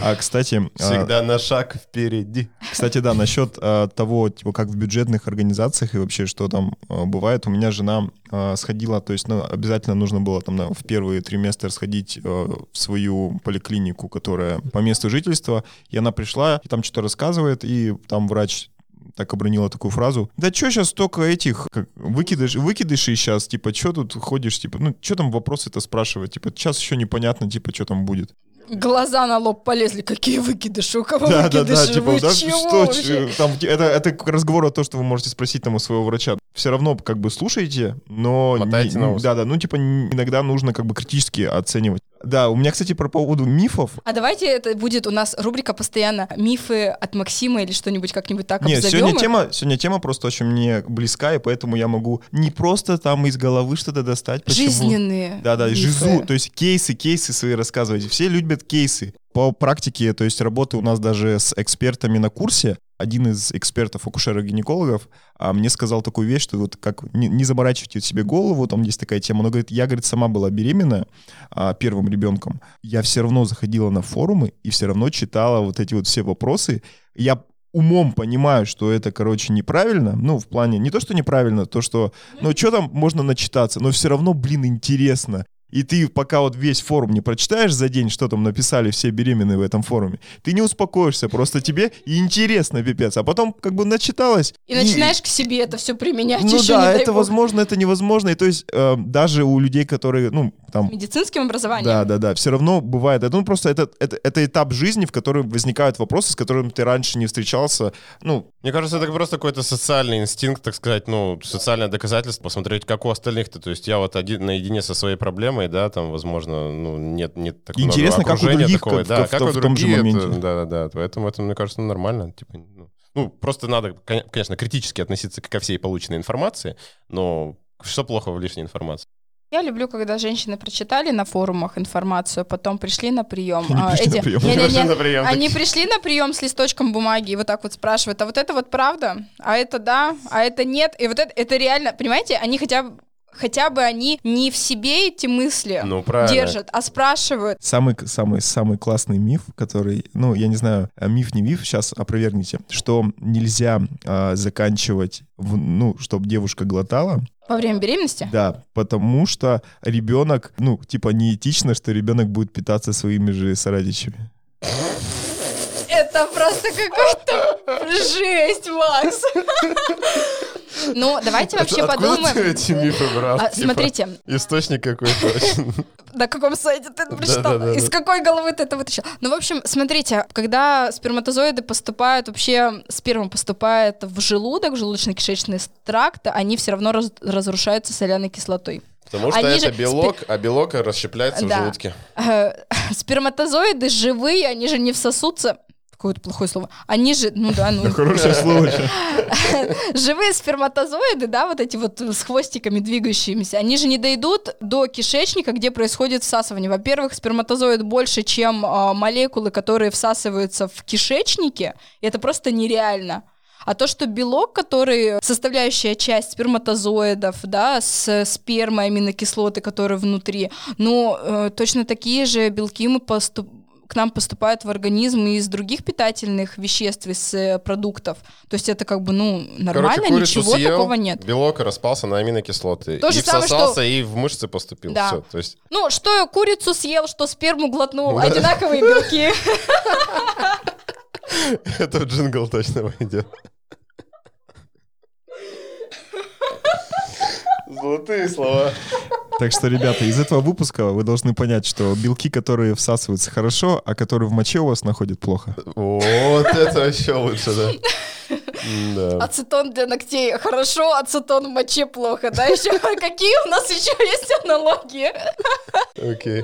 А, кстати, а, Всегда на шаг впереди. Кстати, да, насчет а, того, типа, как в бюджетных организациях и вообще, что там а, бывает. У меня жена э, сходила, то есть ну, обязательно нужно было там на, в первый триместр сходить э, в свою поликлинику, которая по месту жительства, и она пришла, и там что-то рассказывает, и там врач так обронила такую фразу. Да что сейчас столько этих как, выкидыш, выкидышей сейчас, типа, что тут ходишь, типа, ну, что там вопросы-то спрашивать, типа, сейчас еще непонятно, типа, что там будет. Глаза на лоб полезли, какие выкидыши, у кого Да, да, выкидыши, да, типа, вы да, чего что, вообще? там, это, это к разговору то, что вы можете спросить там у своего врача. Все равно как бы слушайте, но... Мотайте на ус. Да, да, ну типа иногда нужно как бы критически оценивать. Да, у меня, кстати, по поводу мифов. А давайте это будет у нас рубрика постоянно «Мифы от Максима» или что-нибудь как-нибудь так Нет, обзовем сегодня их. тема, сегодня тема просто очень мне близка, и поэтому я могу не просто там из головы что-то достать. почему- Жизненные Да, да, мифы. жизу, то есть кейсы, кейсы свои рассказывать. Все любят кейсы. По практике, то есть работы у нас даже с экспертами на курсе, один из экспертов акушеров-гинекологов а, мне сказал такую вещь, что вот как не, не заморачивайте себе голову, там есть такая тема, но говорит, я, говорит, сама была беременна а, первым ребенком, я все равно заходила на форумы и все равно читала вот эти вот все вопросы, я умом понимаю, что это, короче, неправильно, ну, в плане, не то, что неправильно, то, что, ну, что там можно начитаться, но все равно, блин, интересно. И ты пока вот весь форум не прочитаешь за день, что там написали все беременные в этом форуме, ты не успокоишься, просто тебе и интересно, пипец. А потом как бы начиталась. И начинаешь к себе это все применять Ну еще, да, не дай это бог. возможно, это невозможно. И то есть э, даже у людей, которые, ну, там, Медицинским образованием. да, да, да. Все равно бывает. Это, ну, просто это, это, это этап жизни, в котором возникают вопросы, с которыми ты раньше не встречался. Ну, Мне кажется, это просто какой-то социальный инстинкт, так сказать, ну, социальное доказательство, посмотреть, как у остальных-то. То есть я вот один наедине со своей проблемой, да, там, возможно, ну, нет, нет такого Интересно, как у других, такого, как- да, как в как том- у в том же это- моменте. да, да, да. Поэтому это, мне кажется, нормально. Типа, ну, ну, просто надо, кон- конечно, критически относиться ко всей полученной информации, но что плохо в лишней информации? Я люблю, когда женщины прочитали на форумах информацию, потом пришли на прием. Они А, пришли на прием. Не-не-не, Пришли на прием, Они пришли на прием с листочком бумаги и вот так вот спрашивают, а вот это вот правда, а это да, а это нет, и вот это, это реально, понимаете, они хотя бы хотя бы они не в себе эти мысли Ну, правильно. держат, а спрашивают. самый, самый, самый классный миф, который, ну, я не знаю, а миф не миф, сейчас опровергните, что нельзя а, заканчивать, в- ну, чтобы девушка глотала, Во время беременности? да, потому что ребенок, ну, типа неэтично, что ребенок будет питаться своими же сородичами. Это просто какая-то жесть, Макс. Ну, давайте вообще Откуда ты подумаем. эти мифы брал? А, Типа, Смотрите, Источник какой-то на каком сайте ты это прочитал? Из какой головы ты это вытащил? Ну, в общем, смотрите, когда сперматозоиды поступают, вообще сперма поступает в желудок, в желудочно-кишечный тракт, они все равно раз- разрушаются соляной кислотой. Потому что Они это же белок, а белок расщепляется в Да. желудке. Э, Сперматозоиды живые, они же не всосутся. Какое-то плохое слово. Они же, ну да, ну, Хорошее слово. живые сперматозоиды, да, вот эти вот с хвостиками двигающимися, они же не дойдут до кишечника, где происходит всасывание. Во-первых, сперматозоид больше, чем а, молекулы, которые всасываются в кишечнике, это просто нереально. А то, что белок, который составляющая часть сперматозоидов, да, с спермой, аминокислоты, которые внутри, ну, э, точно такие же белки мы поступ- к нам поступают в организм и из других питательных веществ, из э, продуктов. То есть это как бы, ну, нормально, Короче, ничего съел, такого нет. Белок распался на аминокислоты. То и же самое, всосался, что- и в мышцы поступил. Да. Все. То есть Ну, что курицу съел, что сперму глотнул, Да. одинаковые белки. это в джингл точно войдет. Золотые слова. Так что, ребята, из этого выпуска вы должны понять, что белки, которые всасываются хорошо, а которые в моче у вас находят плохо. Вот это еще лучше, да. Да. Ацетон для ногтей хорошо, ацетон в моче плохо, да? Еще какие у нас еще есть аналогии? Окей.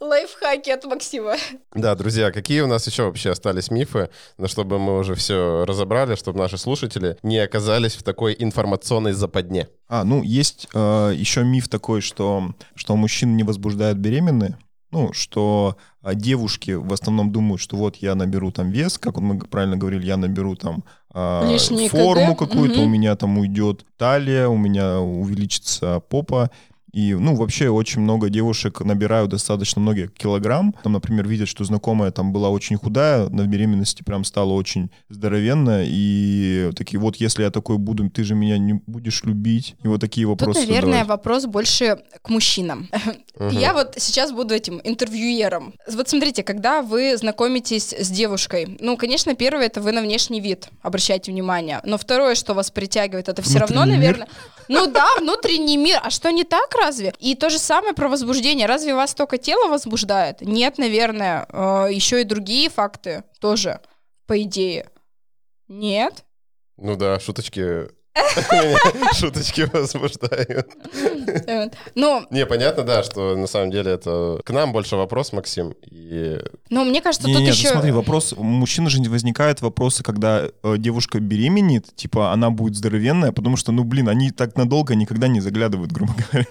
Лайфхаки от Максима. Да, друзья, какие у нас еще вообще остались мифы, на чтобы мы уже все разобрали, чтобы наши слушатели не оказались в такой информационной западне? А, ну, есть э, еще миф такой, что, что мужчин не возбуждают беременные. Ну, что а, девушки в основном думают, что вот я наберу там вес, как мы правильно говорили, я наберу там а, Лишние форму КГ, какую-то, мгм. у меня там уйдет талия, у меня увеличится попа. И, ну, вообще очень много девушек набирают достаточно многие килограмм. Там, например, видят, что знакомая там была очень худая, на беременности прям стала очень здоровенная. И такие, вот если я такой буду, ты же меня не будешь любить. И вот такие вопросы Тут, наверное, задавать. вопрос больше к мужчинам. Я вот сейчас буду этим интервьюером. Вот смотрите, когда вы знакомитесь с девушкой, ну, конечно, первое, это вы на внешний вид обращайте внимание. Но второе, что вас притягивает, это все равно, Внутренний мир. наверное... Ну да, внутренний мир. А что не так разве? И то же самое про возбуждение. Разве вас только тело возбуждает? Нет, наверное. еще и другие факты тоже, по идее. Нет? Ну да, шуточки... Шуточки возбуждают. Ну, Не, понятно, да, что на самом деле это к нам больше вопрос, Максим. И ну, мне кажется, Не, тут не, еще... смотри, вопрос, у мужчин же возникают вопросы, когда э, девушка беременеет, типа, она будет здоровенная, потому что, ну, блин, они так надолго никогда не заглядывают, грубо говоря.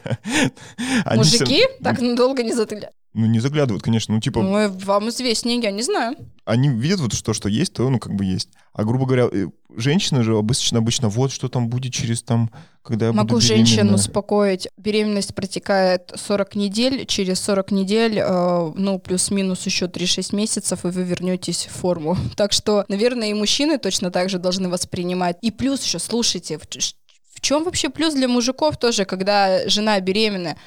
Они Мужики так долго не затыляют. Ну, не заглядывают, конечно, ну, типа, Ну, вам известнее, я не знаю. они видят вот что, что есть, то, ну, как бы есть. А, грубо говоря, э, женщины же обычно, обычно, вот что там будет через там, когда я Могу буду беременна. успокоить. Беременность протекает 40 недель. Через 40 недель, э, ну, плюс-минус еще 3-6 месяцев, и вы вернетесь в форму. Так что, наверное, и мужчины точно так же должны воспринимать. И плюс еще, слушайте, в, чем вообще плюс для мужиков тоже, когда жена беременна?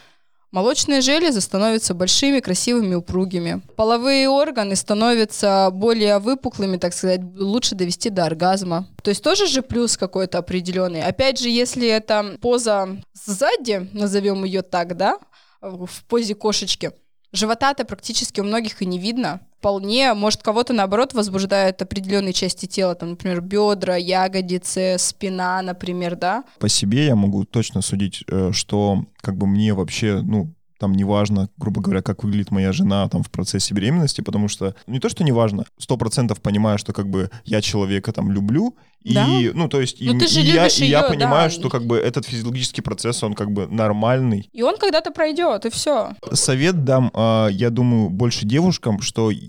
Молочные железы становятся большими, красивыми, упругими. Половые органы становятся более выпуклыми, так сказать, лучше довести до оргазма. То есть тоже же плюс какой-то определенный. Опять же, если это поза сзади, назовем ее так, да, в позе кошечки, живота-то практически у многих и не видно. Вполне, может, кого-то, наоборот, возбуждает определенные части тела, там, например, бедра, ягодицы, спина, например, да. По себе я могу точно судить, э, что как бы мне вообще, ну, там не важно, грубо говоря, как выглядит моя жена там в процессе беременности, потому что ну, не то, что не важно, сто процентов понимаю, что как бы я человека там люблю, и, Да. ну, то есть, и, Ну, ты же и я, любишь и я понимаю, да. что как бы этот физиологический процесс, он как бы нормальный. И он когда-то пройдет, и все. Совет дам, а, я думаю, больше девушкам, что и-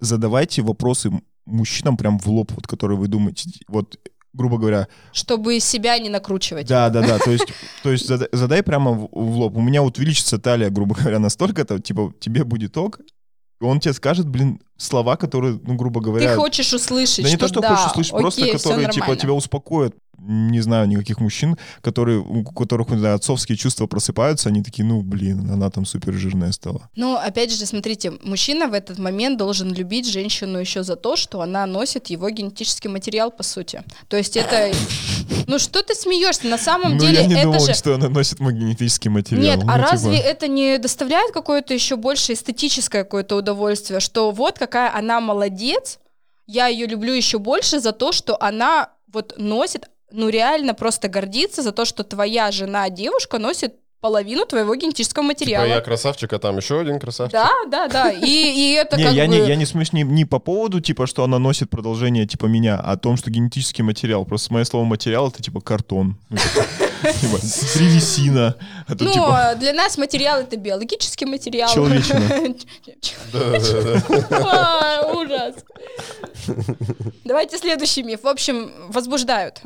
задавайте вопросы мужчинам прям в лоб, вот, которые вы думаете, вот, грубо говоря, Чтобы себя не накручивать. Да, да, да. То есть, то есть зада- задай прямо в, в лоб. У меня вот увеличится талия, грубо говоря, настолько-то, типа, тебе будет ок. И он тебе скажет, блин, слова, которые, ну, грубо Ты говоря... хочешь услышать, да не то, что да, хочешь услышать, просто окей, всё которые, типа, тебя успокоят. Не знаю никаких мужчин, которые, у которых, не знаю, отцовские чувства просыпаются, они такие, ну, блин, она там супер жирная стала. Ну, опять же, смотрите, мужчина в этот момент должен любить женщину еще за то, что она носит его генетический материал, по сути. То есть это... Ну, что ты смеешься? На самом ну, деле я не это думал, же... что она носит мой генетический материал. Нет, Ну, а типа, разве это не доставляет какое-то еще больше эстетическое какое-то удовольствие, что вот какая она молодец, я ее люблю еще больше за то, что она вот носит, ну реально просто гордится за то, что твоя жена, девушка, носит половину твоего генетического типа материала. я красавчик, а там еще один красавчик. Да, да, да. И, и это Не, как я, бы... не, я не смеюсь не, не по поводу, типа, что она носит продолжение, типа, меня, а о том, что генетический материал. Просто мое слово материал — это, типа, картон. Ну, типа, древесина. А Ну, типа, для нас материал это биологический материал. Человечина. А, Ужас. Давайте следующий миф. В общем, возбуждают.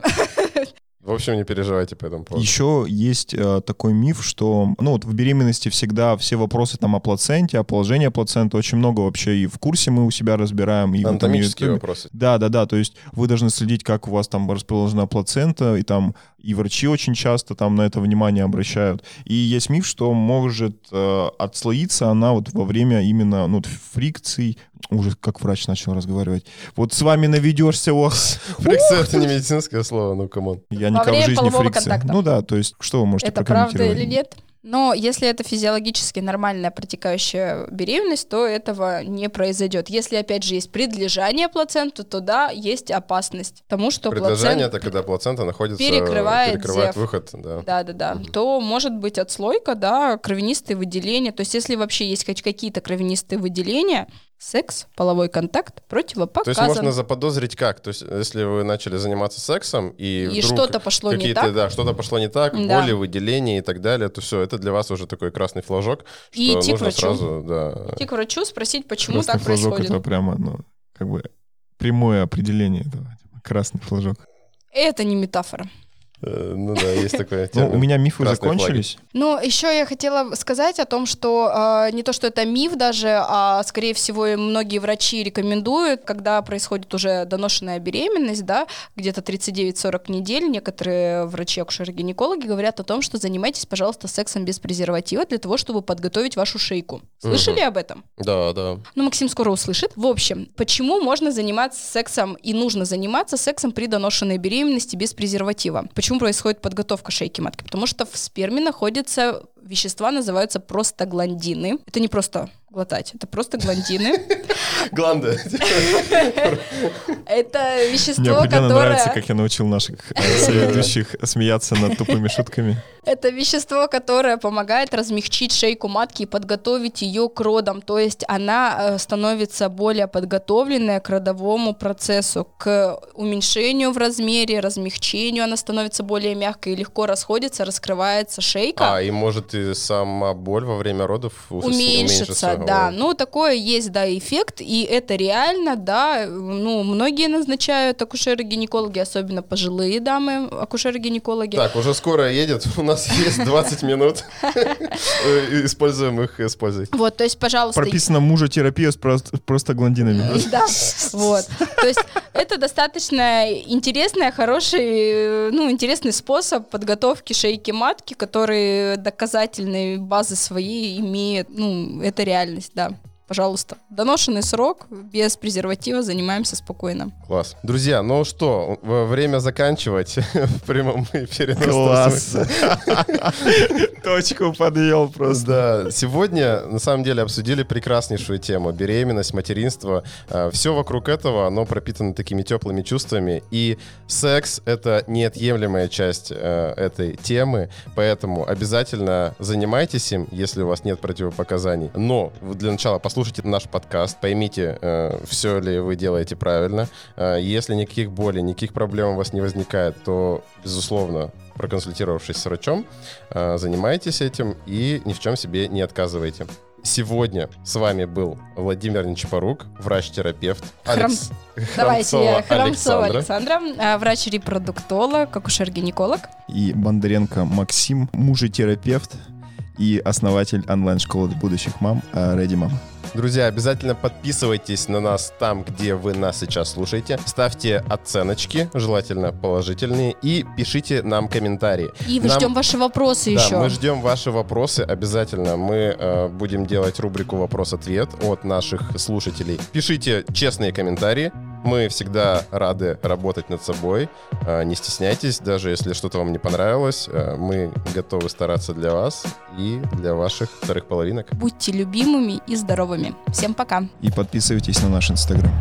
В общем, не переживайте по этому поводу. Еще есть э, такой миф, что, ну, вот в беременности всегда все вопросы там о плаценте, о положении плаценты, очень много вообще и в курсе мы у себя разбираем. И вот там и Анатомические вопросы. Да, да, да. То есть вы должны следить, как у вас там расположена плацента, и там и врачи очень часто там на это внимание обращают. И есть миф, что может э, отслоиться она вот во время именно ну, фрикций. Уже как врач начал разговаривать. Вот с вами наведешься, ох. Фрикция — это не медицинское слово, ну, come on. Я Во никогда в жизни фрикция. контакта. Ну да, то есть что вы можете Это правда прокомментировать? или нет? Но если это физиологически нормальная протекающая беременность, то этого не произойдет. Если, опять же, есть предлежание плаценты, то да, есть опасность тому, что Предлежание — плацента... это когда плацента находится... перекрывает перекрывает зев. выход, да. Да, да, да. То может быть отслойка, да, кровянистые выделения. То есть, если вообще есть хоть какие-то кровянистые выделения, секс, половой контакт То есть противопоказан. можно заподозрить как? То есть если вы начали заниматься сексом, и, И что-то пошло не какие-то, так. да, что-то пошло не так, Да. боли, выделения и так далее, то все, это для вас уже такой красный флажок, что И идти к нужно врачу. сразу, да. Идти к врачу, спросить, почему Красный так флажок происходит. это прямо, ну, как бы прямое определение этого. типа, красный флажок. Это не метафора. Э, Ну да, есть такое. Ну, у меня мифы Красные флаги. закончились. Ну, еще я хотела сказать о том, что э, не то, что это миф даже, а скорее всего и многие врачи рекомендуют, когда происходит уже доношенная беременность, да, где-то 39-40 недель, некоторые врачи, акушеры-гинекологи говорят о том, что занимайтесь, пожалуйста, сексом без презерватива для того, чтобы подготовить вашу шейку. Слышали об этом? Да, да. Ну, Максим скоро услышит. В общем, почему можно заниматься сексом и нужно заниматься сексом при доношенной беременности без презерватива? Почему происходит подготовка шейки матки? Потому что в сперме находятся вещества, называются простагландины. Это не просто глотать, это просто гландины. Гланды. Это Мне вещество, определенно нравится, которое... как я научил наших э, соведущих смеяться над тупыми шутками. Это вещество, которое помогает размягчить шейку матки и подготовить ее к родам. То есть она э, становится более подготовленная к родовому процессу, к уменьшению в размере, размягчению. Она становится более мягкой и легко расходится, раскрывается шейка. А, и может и сама боль во время родов ус- Уменьшится, да. Ну, такое есть, да, эффект, и это реально, да. Ну, многие назначают акушеры-гинекологи, особенно пожилые дамы, акушеры-гинекологи. Так, уже скоро едет. У нас есть 20 минут. Используем их, используй. Вот, то есть, пожалуйста, Прописано мужа терапия с просто, гландинами. Да, вот. То есть это достаточно интересный, хороший, ну, интересный способ подготовки шейки матки, который доказательные базы свои имеет. Ну, это реальность, да. Пожалуйста. Доношенный срок, без презерватива, занимаемся спокойно. Класс. Друзья, ну что, время заканчивать в прямом и переносном Класс. Точку подъел просто. Да, сегодня на самом деле обсудили прекраснейшую тему беременность, материнство. Все вокруг этого, оно пропитано такими теплыми чувствами. И секс — это неотъемлемая часть э, этой темы, поэтому обязательно занимайтесь им, если у вас нет противопоказаний. Но для начала послушайте наш подкаст, поймите, все ли вы делаете правильно. Э, Если никаких болей, никаких проблем у вас не возникает, то, безусловно, проконсультировавшись с врачом, э, занимайтесь этим и ни в чем себе не отказывайте. Сегодня с вами был Владимир Нечапорук, врач-терапевт. Храм- Алекс- Давайте, Храмцова Александра. Александра, а, врач-репродуктолог, акушер-гинеколог. И Бондаренко Максим, мужетерапевт и основатель онлайн-школы для будущих мам э, Ready Mama. Друзья, обязательно подписывайтесь на нас там, где вы нас сейчас слушаете. Ставьте оценочки, желательно положительные, и пишите нам комментарии. И мы Нам- ждем ваши вопросы Да, еще. мы ждем ваши вопросы обязательно. Мы э, будем делать рубрику «Вопрос-ответ» от наших слушателей. Пишите честные комментарии. Мы всегда рады работать над собой. Э, не стесняйтесь, даже если что-то вам не понравилось. э, мы готовы стараться для вас и для ваших вторых половинок. Будьте любимыми и здоровыми. Всем пока. И подписывайтесь на наш инстаграм.